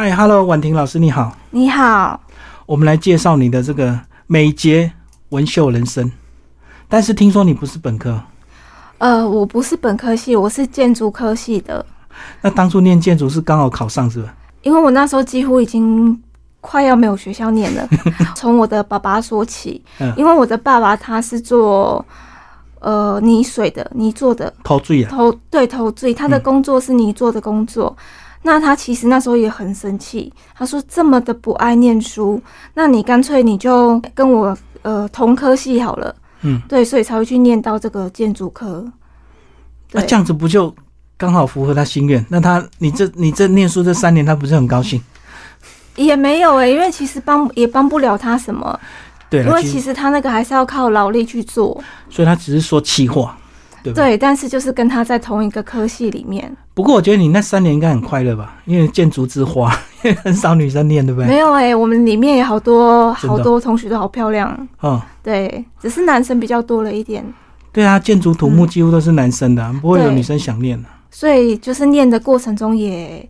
嗨，Hello，婉婷老师，你好。你好，我们来介绍你的这个美睫纹绣人生。但是听说你不是本科，呃，我不是本科系，我是建筑科系的。那当初念建筑是刚好考上是吧？因为我那时候几乎已经快要没有学校念了。从我的爸爸说起，嗯因为我的爸爸他是做呃泥水的，泥做的陶醉啊，陶对陶醉，他的工作是泥做的工作。那他其实那时候也很生气，他说这么的不爱念书，那你干脆你就跟我呃同科系好了。嗯，对，所以才会去念到这个建筑科。对，那这样子不就刚好符合他心愿？那他你这你这念书这三年，他不是很高兴？也没有诶、因为其实帮也帮不了他什么，对，因为其实他那个还是要靠劳力去做。所以他只是说气话，对吧？对，但是就是跟他在同一个科系里面，不过我觉得你那三年应该很快乐吧，因为建筑之花，因 为很少女生念，对不对？没有诶、我们里面也好多好多同学都好漂亮，哦，对，只是男生比较多了一点，对啊，建筑土木几乎都是男生的啊、不会有女生想念的。所以就是念的过程中也，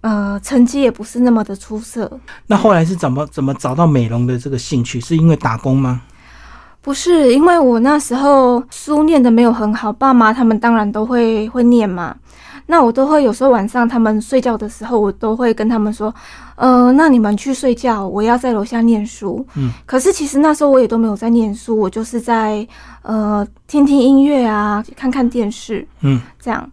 呃，成绩也不是那么的出色。那后来是怎么怎么找到美容的这个兴趣？是因为打工吗？不是，因为我那时候书念的没有很好，爸妈他们当然都会会念嘛。那我都会有时候晚上他们睡觉的时候，我都会跟他们说，呃，那你们去睡觉，我要在楼下念书。嗯，可是其实那时候我也都没有在念书，我就是在呃听听音乐啊，看看电视嗯，这样。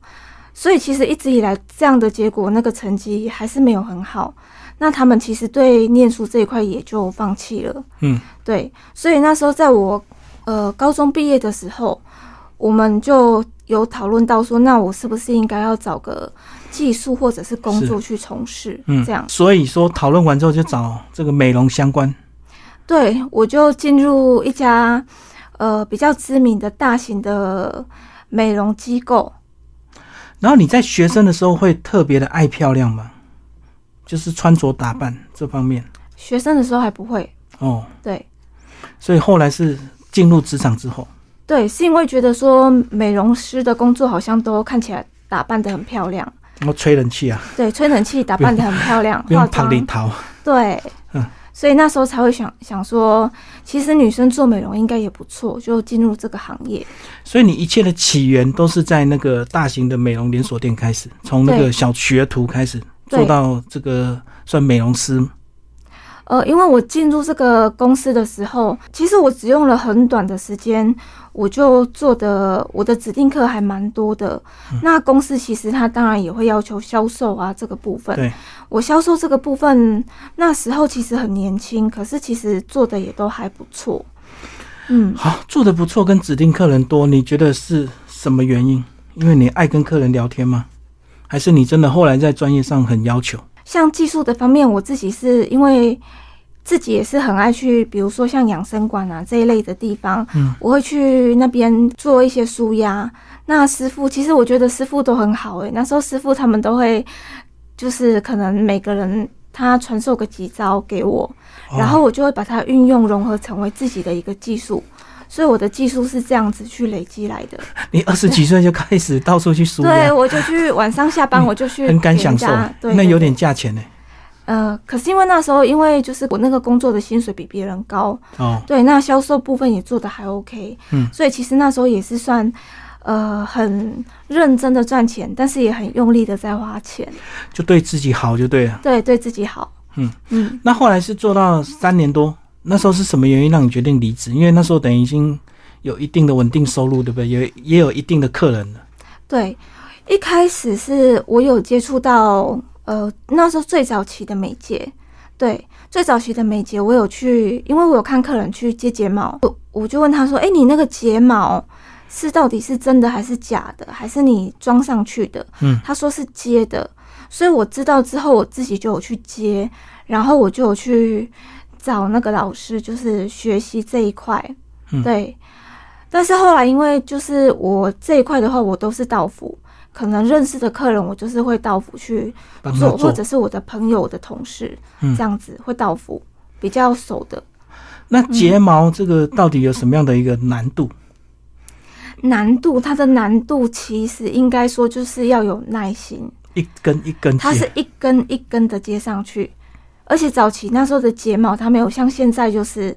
所以其实一直以来这样的结果，那个成绩还是没有很好。那他们其实对念书这一块也就放弃了。嗯，对，所以那时候在我呃高中毕业的时候，我们就有讨论到说，那我是不是应该要找个技术或者是工作去从事？嗯，这样，所以说讨论完之后就找这个美容相关。对我就进入一家呃比较知名的大型的美容机构。然后你在学生的时候会特别的爱漂亮吗？就是穿着打扮这方面。学生的时候还不会，哦。对。所以后来是进入职场之后，对，是因为觉得说美容师的工作好像都看起来打扮得很漂亮，然后吹冷气啊，对，吹冷气打扮得很漂亮，不用化妆。旁里逃。对，嗯。所以那时候才会想想说，其实女生做美容应该也不错，就进入这个行业。所以你一切的起源都是在那个大型的美容连锁店开始，从那个小学徒开始。对做到这个算美容师。呃，因为我进入这个公司的时候，其实我只用了很短的时间，我就做的我的指定课还蛮多的。嗯那公司其实它当然也会要求销售啊这个部分。对，我销售这个部分那时候其实很年轻，可是其实做的也都还不错。嗯，好，做的不错，跟指定客人多，你觉得是什么原因？因为你爱跟客人聊天吗？还是你真的后来在专业上很要求？像技术的方面，我自己是因为自己也是很爱去，比如说像养生馆啊这一类的地方，嗯，我会去那边做一些舒压。那师傅其实我觉得师傅都很好诶、那时候师傅他们都会，就是可能每个人他传授个几招给我，然后哦、我就会把它运用融合成为自己的一个技术。所以我的技术是这样子去累积来的。你二十几岁就开始到处去输对，我就去晚上下班我就去很敢享受。那有点价钱呢。呃，可是因为那时候，因为就是我那个工作的薪水比别人高，哦，对，那销售部分也做的还 OK，嗯。所以其实那时候也是算，呃，很认真的赚钱，但是也很用力的在花钱，就对自己好就对了。对，对自己好，嗯。嗯，那后来是做到三年多，那时候是什么原因让你决定离职？因为那时候等于已经有一定的稳定收入，对不对？也也有一定的客人了。对，一开始是我有接触到，呃，那时候最早期的美睫，对，最早期的美睫，我有去，因为我有看客人去接睫毛，我我就问他说，哎、你那个睫毛是到底是真的还是假的，还是你装上去的？嗯，他说是接的，所以我知道之后，我自己就有去接，然后我就有去找那个老师，就是学习这一块，嗯。对。但是后来，因为就是我这一块的话，我都是到府，可能认识的客人，我就是会到府去做，做。或者是我的朋友、我的同事、嗯。这样子会到府，比较熟的。那睫毛这个到底有什么样的一个难度？难度，它的难度其实应该说就是要有耐心，一根一根，它是一根一根的接上去，而且早期那时候的睫毛，它没有像现在就是，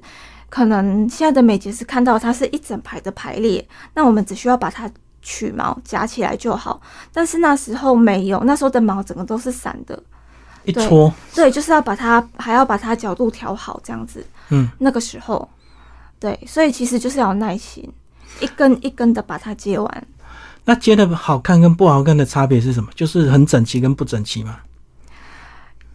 可能现在的美睫是看到它是一整排的排列，那我们只需要把它取毛夹起来就好。但是那时候没有，那时候的毛整个都是散的，一撮，对，就是要把它还要把它角度调好这样子。嗯，那个时候，对，所以其实就是要有耐心，一根一根的把它接完。那接的好看跟不好看的差别是什么？就是很整齐跟不整齐嘛。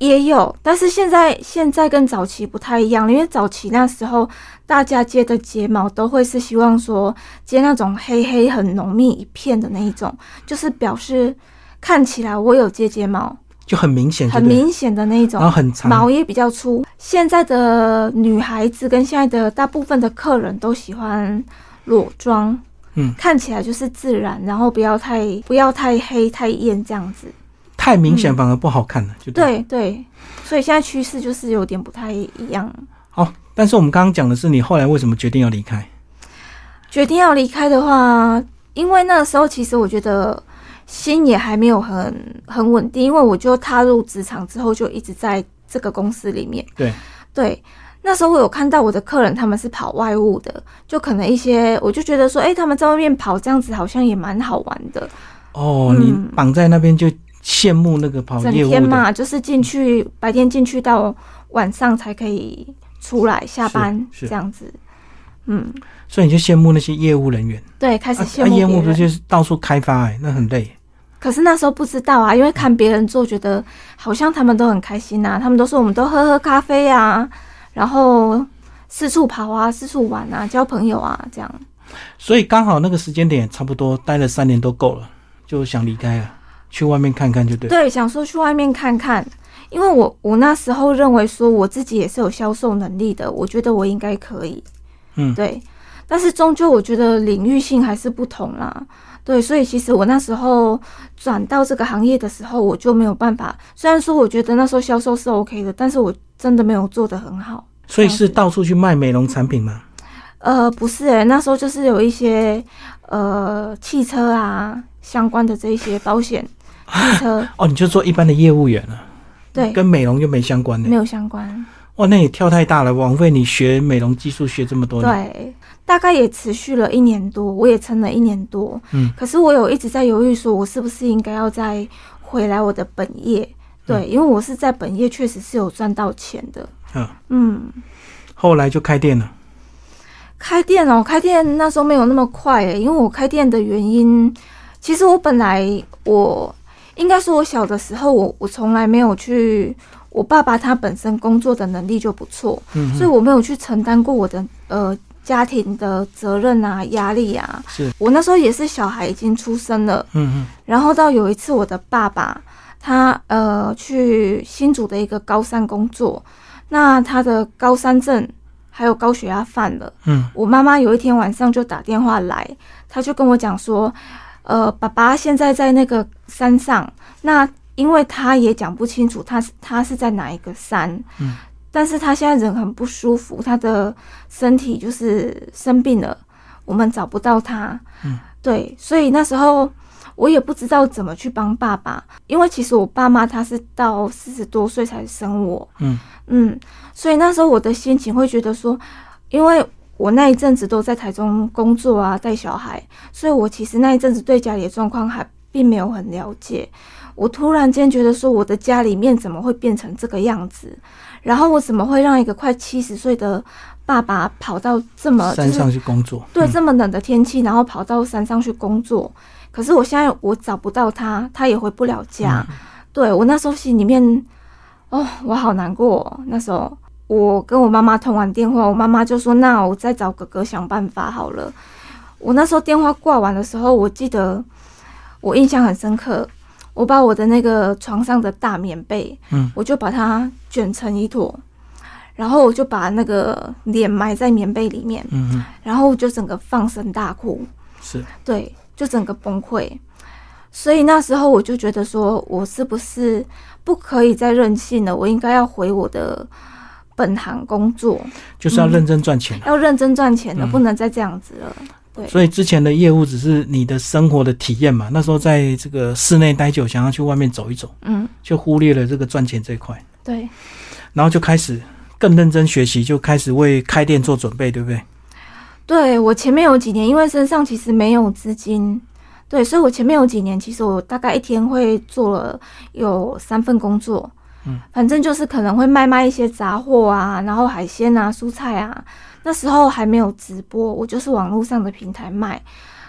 也有，但是现在现在跟早期不太一样，因为早期那时候大家接的睫毛都会是希望说接那种黑黑很浓密一片的那一种，就是表示看起来我有接睫毛，就很明显，很，明显的那一种然后，很长，毛也比较粗。现在的女孩子跟现在的大部分的客人都喜欢裸妆，嗯看起来就是自然，然后不要太不要太黑太艳这样子。太明显嗯反而不好看了，就对。对对，所以现在趋势就是有点不太一样。好，但是我们刚刚讲的是你后来为什么决定要离开？决定要离开的话，因为那个时候其实我觉得心也还没有很很稳定，因为我就踏入职场之后就一直在这个公司里面。对对，那时候我有看到我的客人他们是跑外务的，就可能一些我就觉得说，哎、他们在外面跑这样子好像也蛮好玩的，哦，嗯你绑在那边就羡慕那个跑整业务的，天嘛，就是进去白天进去到晚上才可以出来下班是是这样子。嗯，所以你就羡慕那些业务人员。对，开始啊啊羡慕。业务不就是到处开发哎、那很累。可是那时候不知道啊，因为看别人做，觉得好像他们都很开心呐、他们都说我们都喝喝咖啡啊，然后四处跑啊，四处玩啊，交朋友啊，这样。所以刚好那个时间点差不多待了三年都够了，就想离开了，去外面看看就对。对，想说去外面看看，因为我我那时候认为说我自己也是有销售能力的，我觉得我应该可以。嗯对。但是终究我觉得领域性还是不同啦，对，所以其实我那时候转到这个行业的时候，我就没有办法。虽然说我觉得那时候销售是 OK 的，但是我真的没有做得很好。所以是到处去卖美容产品吗。呃，不是诶、那时候就是有一些呃汽车啊相关的这一些保险，汽车 哦，你就做一般的业务员了，对跟美容又没相关的没。有相关。哇，那你跳太大了，枉费你学美容技术学这么多年。对，大概也持续了一年多，我也撑了一年多。嗯，可是我有一直在犹豫，说我是不是应该要再回来我的本业？对，因为我是在本业确实是有赚到钱的。嗯，嗯，后来就开店了。开店哦，开店那时候没有那么快诶，因为我开店的原因，其实我本来我应该说，我小的时候我我从来没有去，我爸爸他本身工作的能力就不错，嗯所以我没有去承担过我的呃家庭的责任啊、压力啊。是，我那时候也是小孩已经出生了，嗯嗯然后到有一次我的爸爸他呃去新竹的一个高山工作，那他的高山症还有高血压犯了。嗯我妈妈有一天晚上就打电话来，她就跟我讲说，呃，爸爸现在在那个山上，那因为他也讲不清楚他是他是在哪一个山，嗯，但是他现在人很不舒服，他的身体就是生病了，我们找不到他，嗯，对，所以那时候。我也不知道怎么去帮爸爸，因为其实我爸妈他是到四十多岁才生我，嗯。嗯，所以那时候我的心情会觉得说，因为我那一阵子都在台中工作啊，带小孩，所以我其实那一阵子对家里的状况还并没有很了解。我突然间觉得说，我的家里面怎么会变成这个样子？然后我怎么会让一个快七十岁的爸爸跑到这么就是山上去工作。对，嗯这么冷的天气，然后跑到山上去工作。可是我现在我找不到他，他也回不了家。对我那时候心里面，哦，我好难过哦、那时候我跟我妈妈通完电话，我妈妈就说：“那我再找哥哥想办法好了。”我那时候电话挂完的时候，我记得我印象很深刻，我把我的那个床上的大棉被，嗯，我就把它卷成一坨，然后我就把那个脸埋在棉被里面。嗯嗯，然后就整个放声大哭，是对，就整个崩溃。所以那时候我就觉得说，我是不是不可以再任性了？我应该要回我的本行工作，就是要认真赚钱了。要认真赚钱的，嗯不能再这样子了。对，所以之前的业务只是你的生活的体验嘛。那时候在这个室内待久，想要去外面走一走，嗯，就忽略了这个赚钱这一块，对，然后就开始更认真学习，就开始为开店做准备，对不对？对我前面有几年，因为身上其实没有资金，对，所以我前面有几年，其实我大概一天会做了有三份工作，嗯，反正就是可能会卖卖一些杂货啊，然后海鲜啊、蔬菜啊。那时候还没有直播，我就是网络上的平台卖。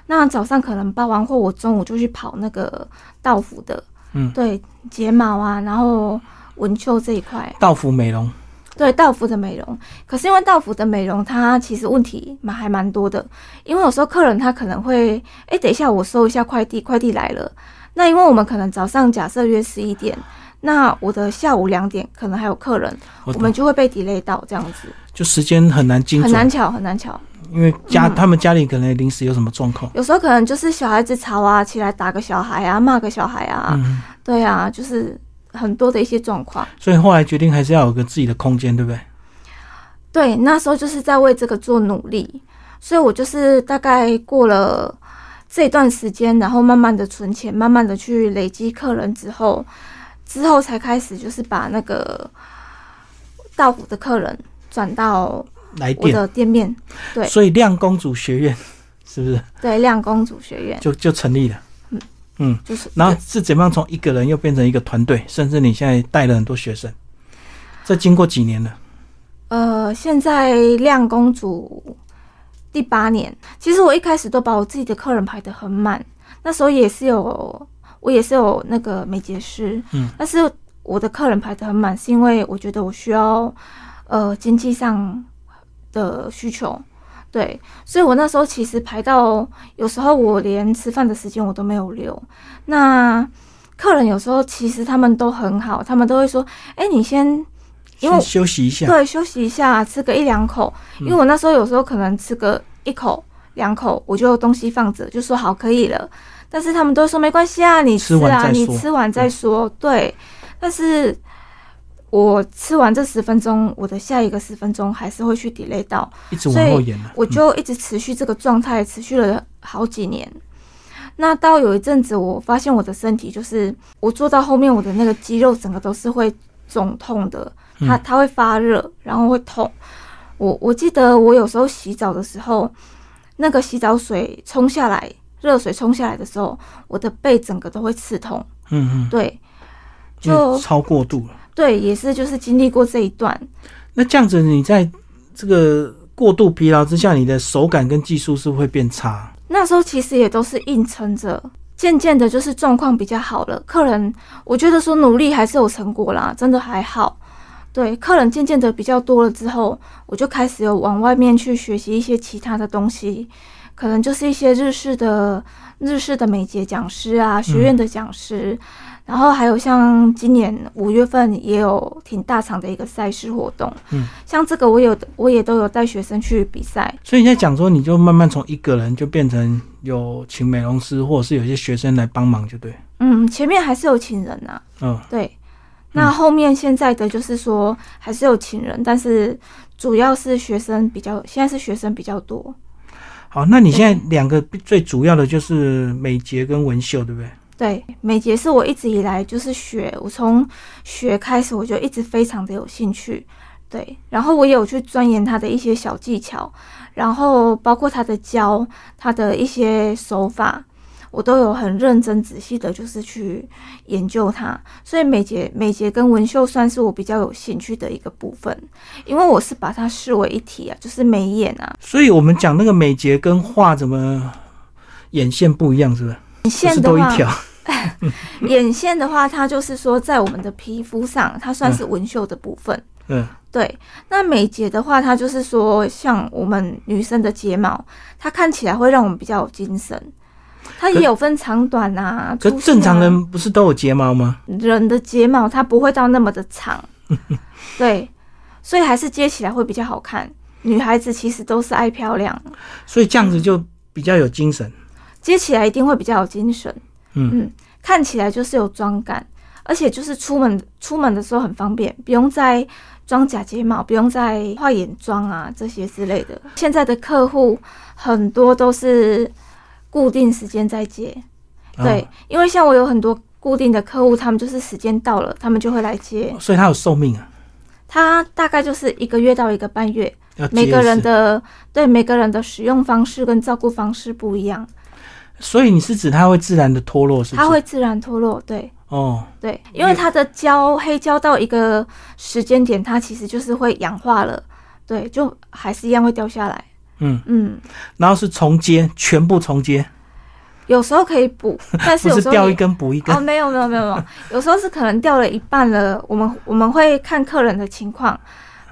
那早上可能包完货，我中午就去跑那个道服的，嗯，对，睫毛啊，然后纹绣这一块。道服美容，对道服的美容，可是因为道服的美容，它其实问题蛮还蛮多的。因为有时候客人他可能会，哎，等一下我收一下快递，快递来了。那因为我们可能早上假设约十一点，那我的下午两点可能还有客人，我我们就会被 delay 到这样子，就时间很难精准，很难巧，很难巧。因为家、嗯。他们家里可能临时有什么状况，有时候可能就是小孩子吵啊，起来打个小孩啊，骂个小孩啊，嗯，对啊，就是很多的一些状况。所以后来决定还是要有个自己的空间，对不对？对，那时候就是在为这个做努力，所以我就是大概过了这段时间，然后慢慢的存钱，慢慢的去累积客人之后，之后才开始就是把那个到府的客人转到我来电，的店面，对。所以亮公主学院是不是？对，亮公主学院。就就成立了？嗯。嗯，就是，然后是怎么样从一个人又变成一个团队，甚至你现在带了很多学生，这经过几年了？呃，现在亮公主第八年，其实我一开始都把我自己的客人排得很满，那时候也是有，我也是有那个美睫师，嗯，但是我的客人排的很满，是因为我觉得我需要呃经济上的需求，对，所以我那时候其实排到有时候我连吃饭的时间我都没有留，那客人有时候其实他们都很好，他们都会说，哎、你先。因为休息一下，对，休息一下，吃个一两口。嗯因为我那时候有时候可能吃个一口、两口，我就东西放着，就说好可以了。但是他们都说没关系啊，你吃啊，你吃完再说。对，但是我吃完这十分钟，我的下一个十分钟还是会去 delay 到，一直往后延了。我就一直持续这个状态，持续了好几年。那到有一阵子，我发现我的身体就是我坐到后面，我的那个肌肉整个都是会肿痛的，它嗯它会发热，然后会痛。我我记得我有时候洗澡的时候，那个洗澡水冲下来，热水冲下来的时候，我的背整个都会刺痛。嗯嗯，对，就超过度了。对，也是就是经历过这一段。那这样子，你在这个过度疲劳之下，你的手感跟技术是不是会变差？那时候其实也都是硬撑着，渐渐的就是状况比较好了。客人，我觉得说努力还是有成果啦，真的还好。对，客人渐渐的比较多了之后，我就开始有往外面去学习一些其他的东西，可能就是一些日式的日式的美睫讲师啊，学院的讲师，然后还有像今年五月份也有挺大场的一个赛事活动，嗯，像这个我有我也都有带学生去比赛，所以你在讲说，你就慢慢从一个人就变成有请美容师，或者是有些学生来帮忙，就对。嗯，前面还是有请人啊，嗯，对，那后面现在的就是说还是有请人，但是主要是学生比较，现在是学生比较多。好，那你现在两个最主要的就是美睫跟纹绣，对不对？对，美睫是我一直以来就是学，我从学开始我就一直非常的有兴趣。对，然后我也有去钻研它的一些小技巧，然后包括它的胶，它的一些手法，我都有很认真仔细的，就是去研究它。所以美睫、美睫跟纹绣算是我比较有兴趣的一个部分，因为我是把它视为一体啊，就是眉眼啊，所以我们讲那个美睫跟画怎么眼线不一样，是不是？眼线的话，都一条？眼线的话，它就是说在我们的皮肤上，它算是纹绣的部分。嗯，对，那美睫的话，它就是说，像我们女生的睫毛，它看起来会让我们比较有精神。它也有分长短啊，可正常人不是都有睫毛吗？人的睫毛它不会到那么的长，对，所以还是接起来会比较好看。女孩子其实都是爱漂亮，所以这样子就比较有精神。接起来一定会比较有精神，嗯嗯，看起来就是有妆感。而而且就是出门出门的时候很方便，不用再装假睫毛，不用再画眼妆啊这些之类的。现在的客户很多都是固定时间再接，对，哦因为像我有很多固定的客户，他们就是时间到了，他们就会来接。所以它有寿命啊，他大概就是一个月到一个半月，每个人。的对每个人的使用方式跟照顾方式不一样，所以你是指它会自然的脱落，是不是？它会自然脱落。对哦，对，因为它的胶黑胶到一个时间点，它其实就是会氧化了，对，就还是一样会掉下来。嗯，嗯，然后是重接，全部重接，有时候可以补，但是不 是有时候掉一根补一根。哦，。没有没有没有没有，有时候是可能掉了一半了，我们我们会看客人的情况，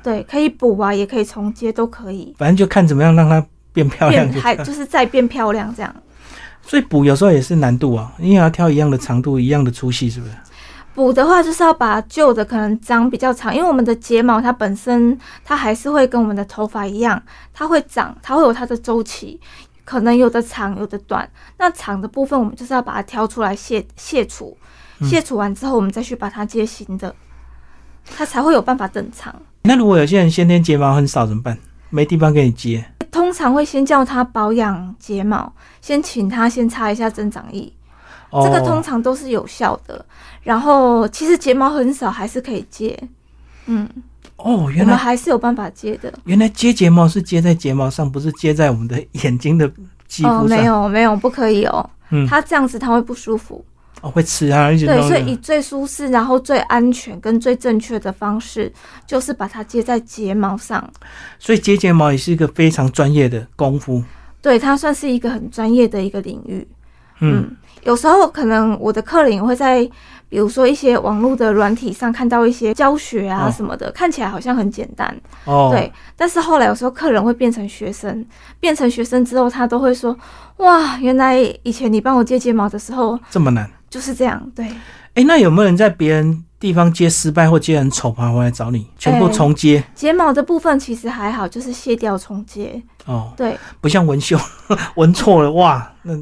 对，可以补啊，也可以重接，都可以，反正就看怎么样让它变漂亮还就是再变漂亮这样。所以补有时候也是难度啊，因为要挑一样的长度、一样的粗细，是不是？补的话就是要把旧的可能长比较长，因为我们的睫毛它本身它还是会跟我们的头发一样，它会长，它会有它的周期，可能有的长，有的短。那长的部分我们就是要把它挑出来卸卸除，嗯卸除完之后我们再去把它接新的，它才会有办法等长。那如果有些人先天睫毛很少怎么办？没地方给你接，通常会先叫他保养睫毛，先请他先擦一下增长液，哦、这个通常都是有效的。然后其实睫毛很少还是可以接，嗯，哦，我们原来还是有办法接的。原来接睫毛是接在睫毛上，不是接在我们的眼睛的肌哦，肤上。没有没有，不可以哦，嗯，它这样子它会不舒服。哦会吃啊，一直对，所以以最舒适，然后最安全跟最正确的方式，就是把它接在睫毛上。所以接睫毛也是一个非常专业的功夫。对，它算是一个很专业的一个领域。嗯，有时候可能我的客人也会在，比如说一些网络的软体上看到一些教学啊哦什么的，看起来好像很简单，哦，对。但是后来有时候客人会变成学生，变成学生之后，他都会说：“哇，原来以前你帮我接睫毛的时候这么难。就是这样。”对，哎，那有没有人在别人地方接失败或接很丑，跑回来找你，全部哎重接？睫毛的部分其实还好，就是卸掉重接。哦，对，不像纹绣，纹错了哇，那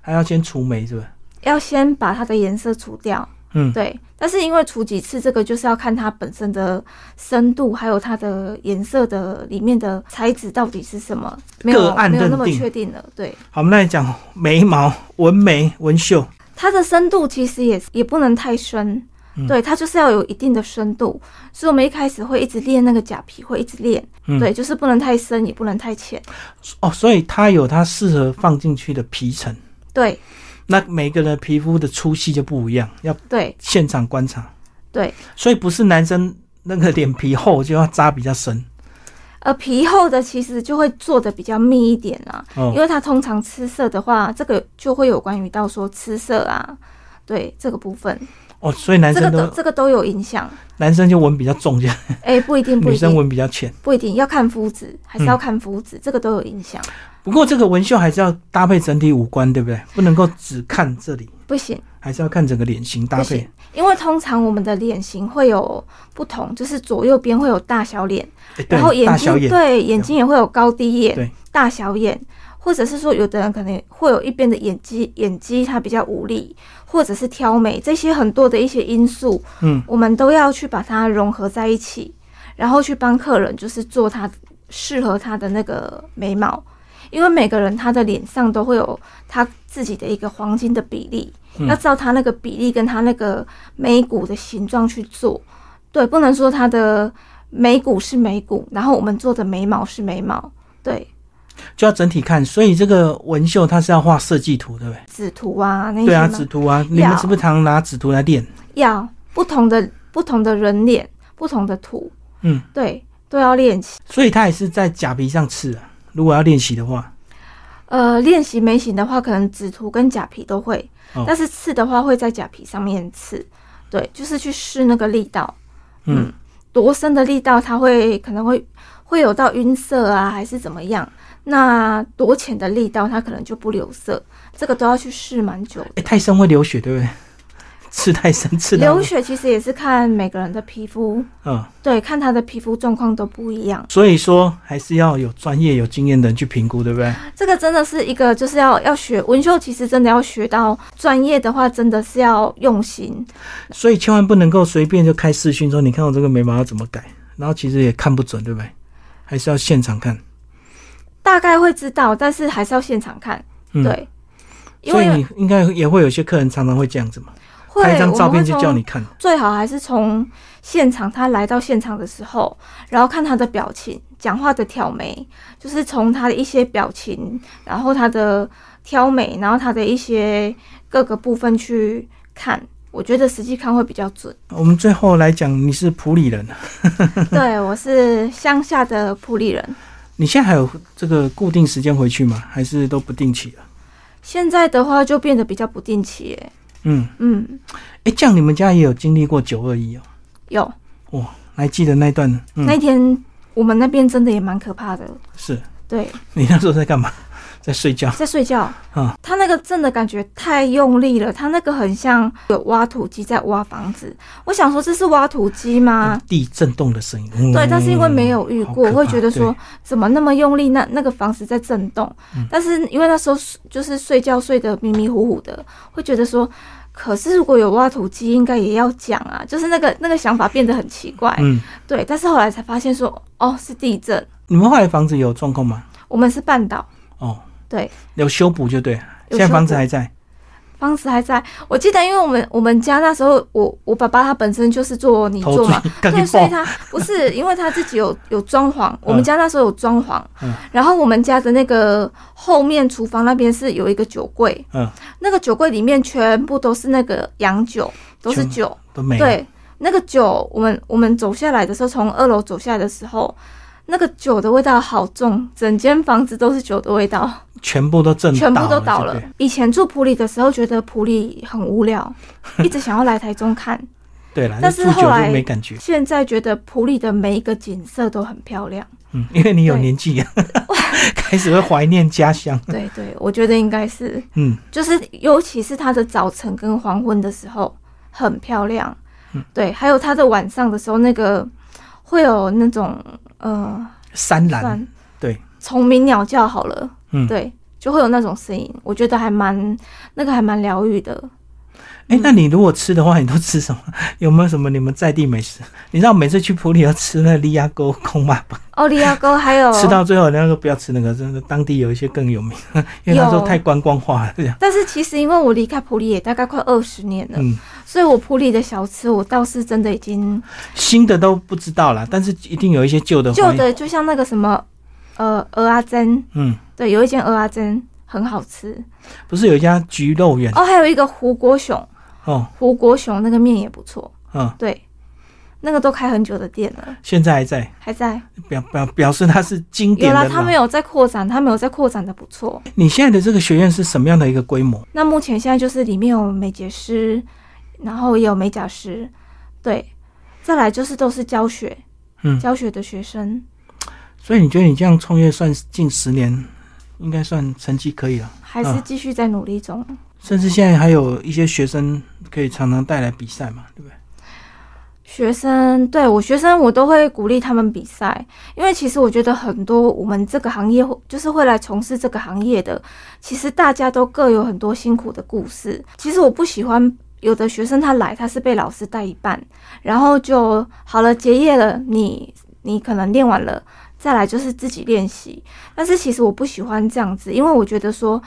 还要先除眉是吧？要先把它的颜色除掉。嗯，对，但是因为除几次，这个就是要看它本身的深度，还有它的颜色的里面的材质到底是什么，没有没有那么确定了。对，好，我们来讲眉毛、纹眉、纹绣。它的深度其实也也不能太深，嗯对，它就是要有一定的深度。所以我们一开始会一直练那个假皮，会一直练，嗯对，就是不能太深，也不能太浅。哦，所以它有它适合放进去的皮层。对那每个人皮肤的粗细就不一样，要对现场观察。对，所以不是男生那个脸皮厚就要扎比较深呃，皮厚的其实就会做的比较密一点啊，哦因。为它通常吃色的话，这个就会有关于到说吃色啊，对这个部分。哦，所以男这个生都、都这个都有影响。男生就纹比较重，这样哎、不一定，不女生纹比较浅。不一定要看肤质，还是要看肤质，这个都有影响。不过这个纹绣还是要搭配整体五官，对不对？不能够只看这里，不行，还是要看整个脸型搭配。，因为通常我们的脸型会有不同，就是左右边会有大小脸，然后眼睛眼，对眼睛也会有高低眼、大小眼，或者是说有的人可能会有一边的眼肌眼肌它比较无力，或者是挑眉，这些很多的一些因素，嗯，我们都要去把它融合在一起，然后去帮客人就是做他适合他的那个眉毛，因为每个人他的脸上都会有他自己的一个黄金的比例，嗯要照他那个比例跟他那个眉骨的形状去做，对，不能说他的眉骨是眉骨，然后我们做的眉毛是眉毛，对，就要整体看。所以这个纹绣它是要画设计图，对不对？纸图啊那些对啊，纸图啊，你们是不是常拿纸图来练？要不同的不同的人脸，不同的图，嗯，对，都要练习。所以它也是在假皮上刺啊。如果要练习的话，呃，练习眉形的话，可能纸涂跟假皮都会，哦。但是刺的话会在假皮上面刺，对，就是去试那个力道，嗯，多深的力道，它会可能会会有到晕色啊，还是怎么样？那多浅的力道，它可能就不留色，这个都要去试蛮久的。哎、太深会流血，对不对？刺太深，刺到流血其实也是看每个人的皮肤，嗯，对，看他的皮肤状况都不一样。所以说还是要有专业、有经验的人去评估，对不对？这个真的是一个，就是要要学纹绣，其实真的要学到专业的话，真的是要用心。所以千万不能够随便就开视讯说，你看我这个眉毛要怎么改，然后其实也看不准，对不对？还是要现场看。大概会知道，但是还是要现场看，嗯，对，因所以为你应该也会有些客人常常会这样子嘛，会拍一张照片就叫你看。最好还是从现场，他来到现场的时候，然后看他的表情、讲话的挑眉，就是从他的一些表情，然后他的挑眉，然后他的一些各个部分去看。我觉得实际看会比较准。我们最后来讲，你是普里人，对我是乡下的普里人，你现在还有这个固定时间回去吗？还是都不定期了？现在的话就变得比较不定期耶。嗯，嗯，哎，这样你们家也有经历过九二一哦？有哇还记得那段？嗯，那一天我们那边真的也蛮可怕的。是对，你那时候在干嘛？在睡觉在睡觉。啊？他那个震的感觉太用力了，他那个很像有挖土机在挖房子。我想说这是挖土机吗？地震动的声音。嗯对，但是因为没有遇过，会觉得说怎么那么用力？那那个房子在震动，嗯但是因为那时候就是睡觉睡得迷迷糊糊的，会觉得说，可是如果有挖土机，应该也要讲啊，就是那个那个想法变得很奇怪。嗯，对，但是后来才发现说，哦，是地震，你们后来房子有状况吗？我们是半岛，哦，对，有修补就对，有现在房子还在。房子还在。我记得，因为我们我们家那时候，我我爸爸他本身就是做泥做嘛，对。所以他不是因为他自己有有装潢，我们家那时候有装潢，嗯然后我们家的那个后面厨房那边是有一个酒柜，嗯，那个酒柜里面全部都是那个洋酒，都是酒，都没。对，那个酒，我们我们走下来的时候，从二楼走下来的时候。那个酒的味道好重，整间房子都是酒的味道，全部都震，全部都倒了。以前住普里的时候，觉得普里很无聊，一直想要来台中看。对了，但是后来没感觉。现在觉得普里的每一个景色都很漂亮。嗯，因为你有对年纪，开始会怀念家乡。对对，我觉得应该是，嗯，就是尤其是它的早晨跟黄昏的时候很漂亮。嗯对，还有它的晚上的时候，那个会有那种呃，山岚，对，虫鸣鸟叫好了，嗯，对，就会有那种声音，我觉得还蛮那个还蛮疗愈的。哎、嗯。那你如果吃的话，你都吃什么？有没有什么你们在地美食？你知道每次去普里要吃那个利亚沟空麻吧，奥利亚沟还有。吃到最后人家说不要吃那个，真的当地有一些更有名，因为他说有太观光化了这样。但是其实因为我离开普里也大概快二十年了，嗯，所以我普里的小吃我倒是真的已经新的都不知道啦，但是一定有一些旧的。旧，的，就像那个什么呃鹅阿珍，嗯，对，有一间鹅阿珍很好吃。不是有一家菊肉圆？哦，还有一个胡国雄，哦，胡国雄那个面也不错，嗯，对，那个都开很久的店了，现在还在，还在。表表表示他是经典的老。他没有在扩展，他没有在扩展的不错。你现在的这个学院是什么样的一个规模？那目前现在就是里面有美睫师，然后也有美甲师，对，再来就是都是教学，嗯。教学的学生，所以你觉得你这样创业算近十年，应该算成绩可以了，还是继续在努力中。甚至现在还有一些学生可以常常带来比赛嘛，对不对？学生对我学生，我都会鼓励他们比赛，因为其实我觉得很多我们这个行业就是会来从事这个行业的，其实大家都各有很多辛苦的故事。其实我不喜欢有的学生他来，他是被老师带一半，然后就好了，结业了，你你可能练完了，再来就是自己练习。但是其实我不喜欢这样子，因为我觉得说。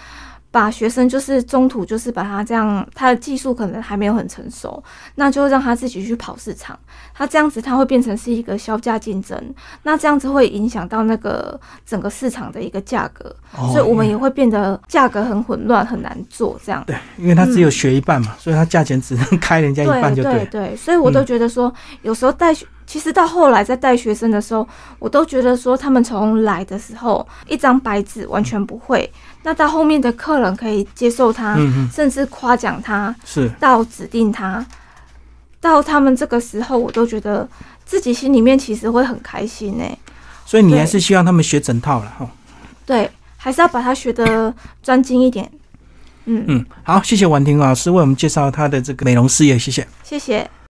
把学生就是中途就是把他这样，他的技术可能还没有很成熟，那就让他自己去跑市场。他这样子他会变成是一个销价竞争，那这样子会影响到那个整个市场的一个价格，哦所以我们也会变得价格很混乱，很难做这样。对，因为他只有学一半嘛，所以他价钱只能 开人家一半就对对。对，所以我都觉得说，有时候带学，其实到后来在带学生的时候，我都觉得说，他们从来的时候一张白纸完全不会，那到后面的客人可以接受他，甚至夸奖他，是，到指定他，到他们这个时候，我都觉得自己心里面其实会很开心呢、所以你还是希望他们学整套了哈。对，还是要把它学的专精一点。嗯嗯，好，谢谢婉婷老师为我们介绍她的这个美容事业，谢谢。谢谢。